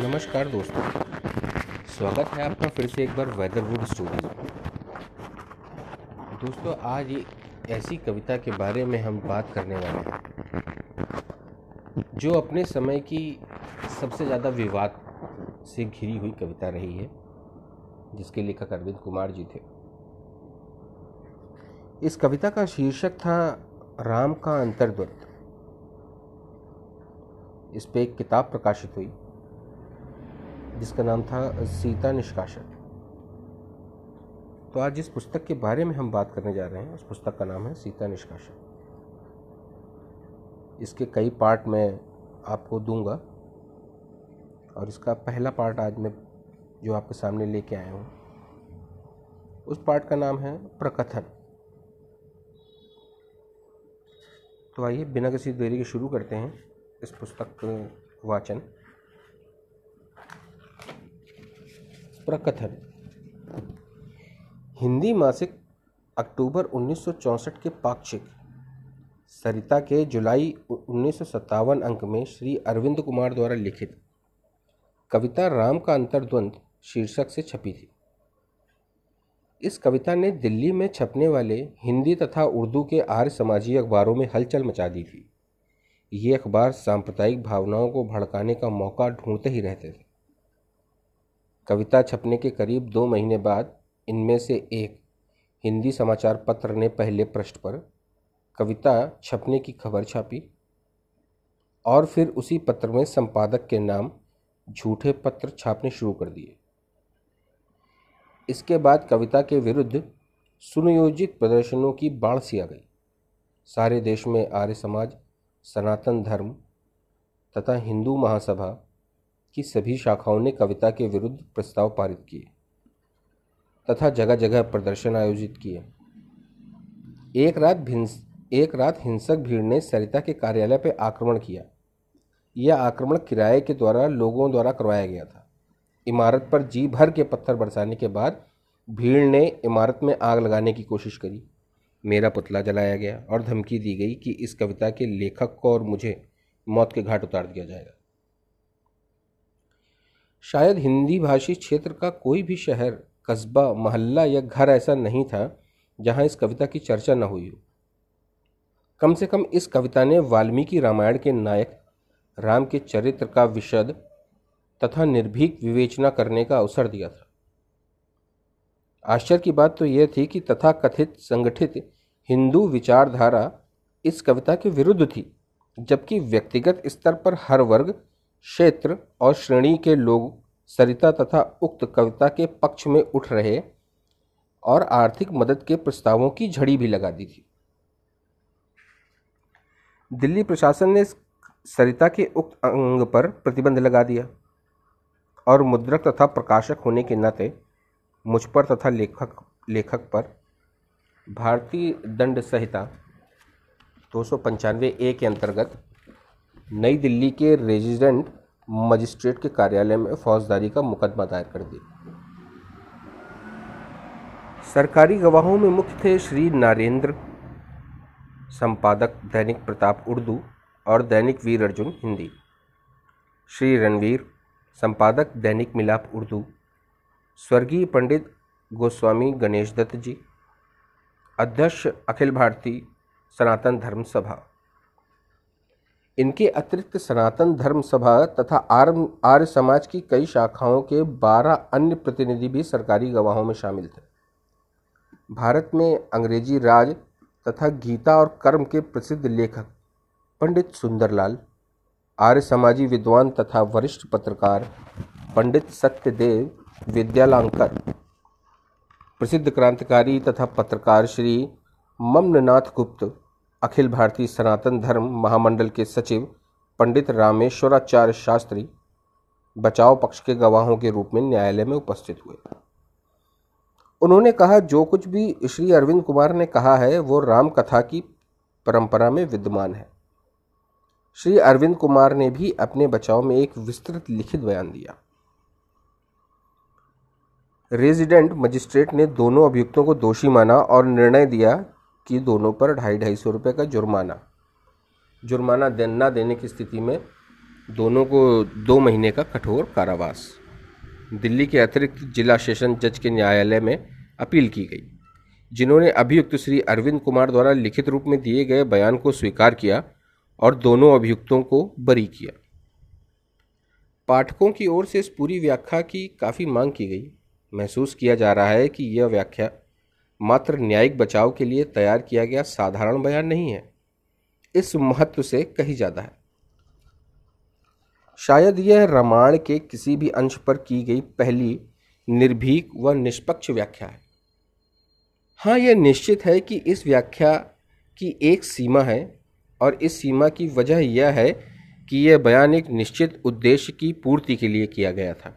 नमस्कार दोस्तों। स्वागत है आपका फिर से एक बार वेदरवुड स्टोरीज में दोस्तों, आज ऐसी कविता के बारे में हम बात करने वाले हैं, जो अपने समय की सबसे ज़्यादा विवाद से घिरी हुई कविता रही है, जिसके लेखक अरविंद कुमार जी थे। इस कविता का शीर्षक था राम का अंतर्द्वंद इस पे एक किताब प्रकाशित हुई। जिसका नाम था सीता निष्काशन तो आज जिस पुस्तक के बारे में हम बात करने जा रहे हैं, उस पुस्तक का नाम है सीता निष्काशन इसके कई पार्ट मैं आपको दूँगा, और इसका पहला पार्ट आज मैं जो आपके सामने लेके आया हूँ, उस पार्ट का नाम है प्रकथन। तो आइए, बिना किसी देरी के शुरू करते हैं इस पुस्तक वाचन। प्रकथन। हिंदी मासिक अक्टूबर 1964 के पाक्षिक। सरिता के जुलाई उन्नीस सौ सत्तावन अंक में श्री अरविंद कुमार द्वारा लिखित। कविता राम का अंतर्द्वंद शीर्षक से छपी थी। इस कविता ने दिल्ली में छपने वाले हिंदी तथा उर्दू के आर्य समाजी अखबारों में हलचल मचा दी थी। ये अखबार सांप्रदायिक भावनाओं को भड़काने का मौका ढूंढते ही रहते थे। कविता छपने के करीब दो महीने बाद इनमें से एक हिंदी समाचार पत्र ने पहले पृष्ठ पर कविता छपने की खबर छापी और फिर उसी पत्र में संपादक के नाम झूठे पत्र छापने शुरू कर दिए। इसके बाद कविता के विरुद्ध सुनियोजित प्रदर्शनों की बाढ़ सी आ गई। सारे देश में आर्य समाज, सनातन धर्म तथा हिंदू महासभा की सभी शाखाओं ने कविता के विरुद्ध प्रस्ताव पारित किए तथा जगह जगह प्रदर्शन आयोजित किए। एक रात भिंस, एक रात हिंसक भीड़ ने सरिता के कार्यालय पर आक्रमण किया। यह आक्रमण किराए के द्वारा लोगों द्वारा करवाया गया था। इमारत पर जी भर के पत्थर बरसाने के बाद भीड़ ने इमारत में आग लगाने की कोशिश करी। मेरा पुतला जलाया गया और धमकी दी गई कि इस कविता के लेखक को और मुझे मौत के घाट उतार दिया जाएगा। शायद हिंदी भाषी क्षेत्र का कोई भी शहर, कस्बा, मोहल्ला या घर ऐसा नहीं था, जहाँ इस कविता की चर्चा न हुई हो। कम से कम इस कविता ने वाल्मीकि रामायण के नायक, राम के चरित्र का विशद तथा निर्भीक विवेचना करने का अवसर दिया था। आश्चर्य की बात तो यह थी कि तथा कथित संगठित हिंदू विचारधारा इस कविता के विरुद्ध थी, जबकि व्यक्तिगत स्तर पर हर वर्ग क्षेत्र और श्रेणी के लोग सरिता तथा उक्त कविता के पक्ष में उठ रहे और आर्थिक मदद के प्रस्तावों की झड़ी भी लगा दी थी। दिल्ली प्रशासन ने सरिता के उक्त अंग पर प्रतिबंध लगा दिया और मुद्रक तथा प्रकाशक होने के नाते मुझ पर तथा लेखक लेखक पर भारतीय दंड संहिता दो सौ पंचानवे ए के अंतर्गत नई दिल्ली के रेजिडेंट मजिस्ट्रेट के कार्यालय में फौजदारी का मुकदमा दायर कर दिया। सरकारी गवाहों में मुख्य थे श्री नरेंद्र, संपादक दैनिक प्रताप उर्दू और दैनिक वीर अर्जुन हिंदी। श्री रणवीर, संपादक दैनिक मिलाप उर्दू। स्वर्गीय पंडित गोस्वामी गणेश दत्त जी। अध्यक्ष अखिल भारतीय सनातन धर्म सभा। इनके अतिरिक्त सनातन धर्म सभा तथा आर्य समाज की कई शाखाओं के बारह अन्य प्रतिनिधि भी सरकारी गवाहों में शामिल थे। भारत में अंग्रेज़ी राज तथा गीता और कर्म के प्रसिद्ध लेखक पंडित सुंदरलाल, आर्य समाजी विद्वान तथा वरिष्ठ पत्रकार पंडित सत्यदेव विद्यालांकर, प्रसिद्ध क्रांतिकारी तथा पत्रकार श्री ममननाथ गुप्त अखिल भारतीय सनातन धर्म महामंडल के सचिव पंडित रामेश्वराचार्य शास्त्री बचाव पक्ष के गवाहों के रूप में न्यायालय में उपस्थित हुए। उन्होंने कहा, जो कुछ भी श्री अरविंद कुमार ने कहा है, वो राम कथा की परंपरा में विद्यमान है। श्री अरविंद कुमार ने भी अपने बचाव में एक विस्तृत लिखित बयान दिया। रेजिडेंट मजिस्ट्रेट ने दोनों अभियुक्तों को दोषी माना और निर्णय दिया कि दोनों पर ढाई ढाई सौ रुपये का जुर्माना। जुर्माना दे न देने की स्थिति में दोनों को दो महीने का कठोर कारावास। दिल्ली के अतिरिक्त जिला सेशन जज के न्यायालय में अपील की गई, जिन्होंने अभियुक्त श्री अरविंद कुमार द्वारा लिखित रूप में दिए गए बयान को स्वीकार किया और दोनों अभियुक्तों को बरी किया। पाठकों की ओर से इस पूरी व्याख्या की काफ़ी मांग की गई। महसूस किया जा रहा है कि यह व्याख्या मात्र न्यायिक बचाव के लिए तैयार किया गया साधारण बयान नहीं है। इस महत्व से कही ज़्यादा है। शायद यह रामायण के किसी भी अंश पर की गई पहली निर्भीक व निष्पक्ष व्याख्या है। हाँ यह निश्चित है कि इस व्याख्या की एक सीमा है और इस सीमा की वजह यह है कि यह बयान एक निश्चित उद्देश्य की पूर्ति के लिए किया गया था।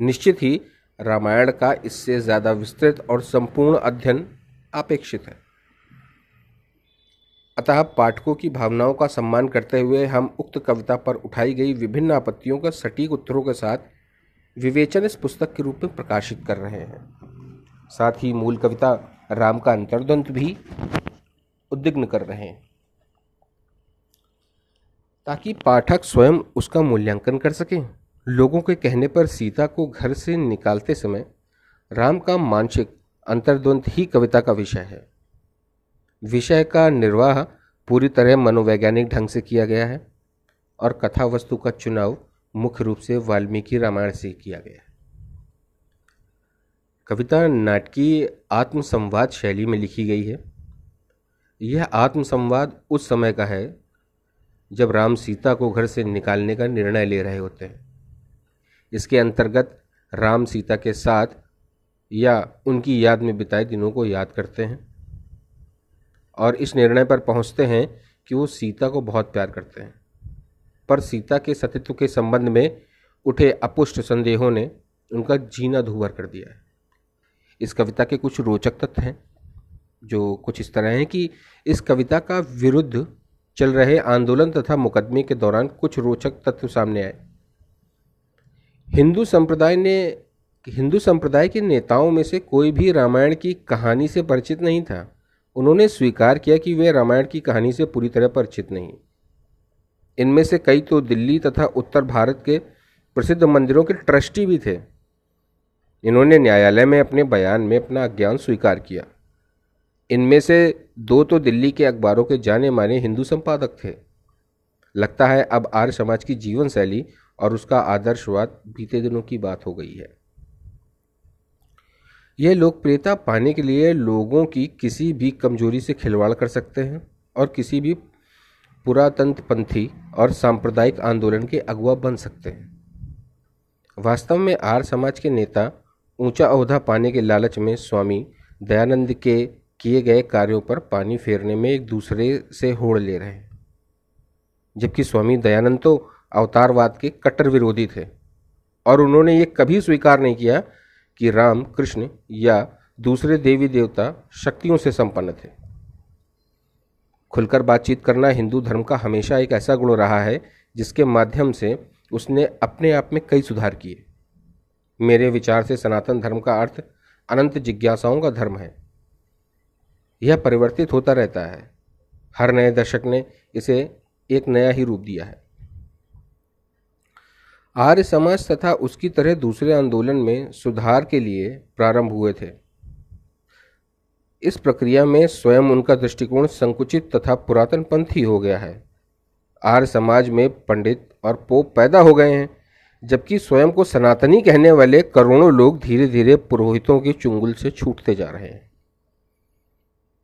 निश्चित ही रामायण का इससे ज़्यादा विस्तृत और संपूर्ण अध्ययन अपेक्षित है। अतः पाठकों की भावनाओं का सम्मान करते हुए हम उक्त कविता पर उठाई गई विभिन्न आपत्तियों का सटीक उत्तरों के साथ विवेचन इस पुस्तक के रूप में प्रकाशित कर रहे हैं। साथ ही मूल कविता राम का अंतर्द्वंत भी उद्विग्न कर रहे हैं। ताकि पाठक स्वयं उसका मूल्यांकन कर सकें। लोगों के कहने पर सीता को घर से निकालते समय राम का मानसिक अंतर्द्वंद ही कविता का विषय है। विषय का निर्वाह पूरी तरह मनोवैज्ञानिक ढंग से किया गया है और कथा वस्तु का चुनाव मुख्य रूप से वाल्मीकि रामायण से किया गया है। कविता नाटकीय आत्मसंवाद शैली में लिखी गई है। यह आत्मसंवाद उस समय का है जब राम सीता को घर से निकालने का निर्णय ले रहे होते हैं। इसके अंतर्गत राम सीता के साथ या उनकी याद में बिताए दिनों को याद करते हैं और इस निर्णय पर पहुँचते हैं कि वो सीता को बहुत प्यार करते हैं। पर सीता के सतित्व के संबंध में उठे अपुष्ट संदेहों ने उनका जीना धूवर कर दिया है। इस कविता के कुछ रोचक तत्व हैं, जो कुछ इस तरह हैं कि इस कविता का विरुद्ध चल रहे आंदोलन तथा मुकदमे के दौरान कुछ रोचक तत्व सामने आए। हिंदू संप्रदाय ने, हिंदू संप्रदाय के नेताओं में से कोई भी रामायण की कहानी से परिचित नहीं था। उन्होंने स्वीकार किया कि वे रामायण की कहानी से पूरी तरह परिचित नहीं। इनमें से कई तो दिल्ली तथा उत्तर भारत के प्रसिद्ध मंदिरों के ट्रस्टी भी थे। इन्होंने न्यायालय में अपने बयान में अपना अज्ञान स्वीकार किया। इनमें से दो तो दिल्ली के अखबारों के जाने माने हिंदू संपादक थे। लगता है अब आर्य समाज की जीवन शैली और उसका आदर्शवाद बीते दिनों की बात हो गई है। यह लोकप्रियता पाने के लिए लोगों की किसी भी कमज़ोरी से खिलवाड़ कर सकते हैं और किसी भी पुरातंत्र पंथी और सांप्रदायिक आंदोलन के अगुआ बन सकते हैं। वास्तव में आर समाज के नेता ऊँचा अहदा पाने के लालच में स्वामी दयानंद के किए गए कार्यों पर पानी फेरने में एक दूसरे से होड़ ले रहे हैं, जबकि स्वामी दयानंद तो अवतारवाद के कट्टर विरोधी थे। और उन्होंने ये कभी स्वीकार नहीं किया कि राम, कृष्ण या दूसरे देवी देवता शक्तियों से संपन्न थे। खुलकर बातचीत करना हिंदू धर्म का हमेशा एक ऐसा गुण रहा है, जिसके माध्यम से उसने अपने आप में कई सुधार किए। मेरे विचार से सनातन धर्म का अर्थ अनंत जिज्ञासाओं का धर्म है। यह परिवर्तित होता रहता है। हर नए दशक ने इसे एक नया ही रूप दिया है। आर्य समाज तथा उसकी तरह दूसरे आंदोलन में सुधार के लिए प्रारंभ हुए थे। इस प्रक्रिया में स्वयं उनका दृष्टिकोण संकुचित तथा पुरातन पंथी हो गया है। आर्य समाज में पंडित और पोप पैदा हो गए हैं, जबकि स्वयं को सनातनी कहने वाले करोड़ों लोग धीरे धीरे पुरोहितों की चुंगल से छूटते जा रहे हैं।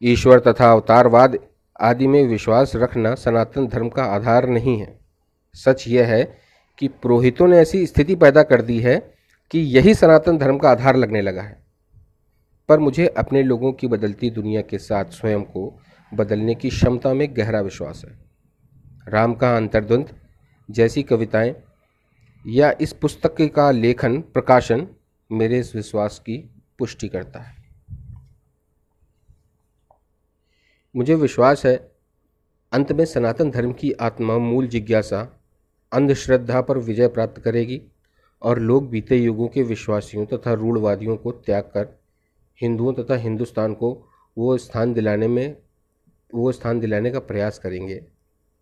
ईश्वर तथा अवतारवाद आदि में विश्वास रखना सनातन धर्म का आधार नहीं है। सच यह है कि पुरोहितों ने ऐसी स्थिति पैदा कर दी है कि यही सनातन धर्म का आधार लगने लगा है। पर मुझे अपने लोगों की बदलती दुनिया के साथ स्वयं को बदलने की क्षमता में गहरा विश्वास है। राम का अंतर्द्वंद, जैसी कविताएँ, या इस पुस्तक का लेखन, प्रकाशन मेरे इस विश्वास की पुष्टि करता है। मुझे विश्वास है, अंत में सनातन धर्म की आत्मा मूल जिज्ञासा अंधश्रद्धा पर विजय प्राप्त करेगी और लोग बीते युगों के विश्वासियों तथा रूढ़वादियों को त्याग कर हिंदुओं तथा हिंदुस्तान को वो स्थान दिलाने में, वो स्थान दिलाने का प्रयास करेंगे,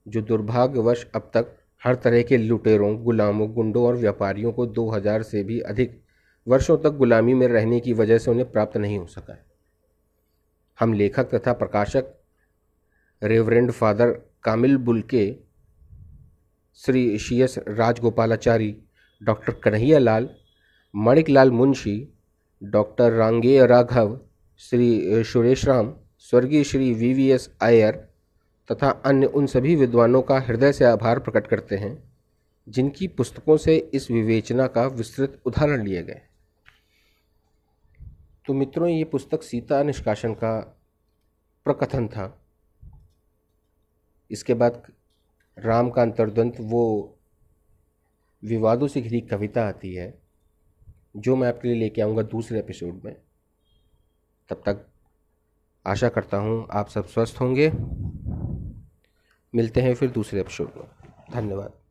जो दुर्भाग्यवश अब तक हर तरह के लुटेरों, गुलामों, गुंडों और व्यापारियों को 2000 से भी अधिक वर्षों तक गुलामी में रहने की वजह से उन्हें प्राप्त नहीं हो सका है। हम लेखक तथा प्रकाशक Reverend Father Camille Bulcke Shri she S Rajagopalachari doctor Kanhaiya Lal Manik Lal Munshi, doctor Rangeya Raghav, Shri Suresh Ram स्वर्गीय Shri V V S Aiyar तथा अन्य उन सभी विद्वानों का हृदय से आभार प्रकट करते हैं, जिनकी पुस्तकों से इस विवेचना का विस्तृत उदाहरण लिए गए। तो मित्रों, ये पुस्तक सीता निष्कासन का प्रकथन था। इसके बाद राम का अंतर्द्वंत वो विवादों से घिरी कविता आती है, जो मैं आपके लिए लेके आऊँगा दूसरे एपिसोड में। तब तक आशा करता हूँ आप सब स्वस्थ होंगे। मिलते हैं फिर दूसरे एपिसोड में। धन्यवाद।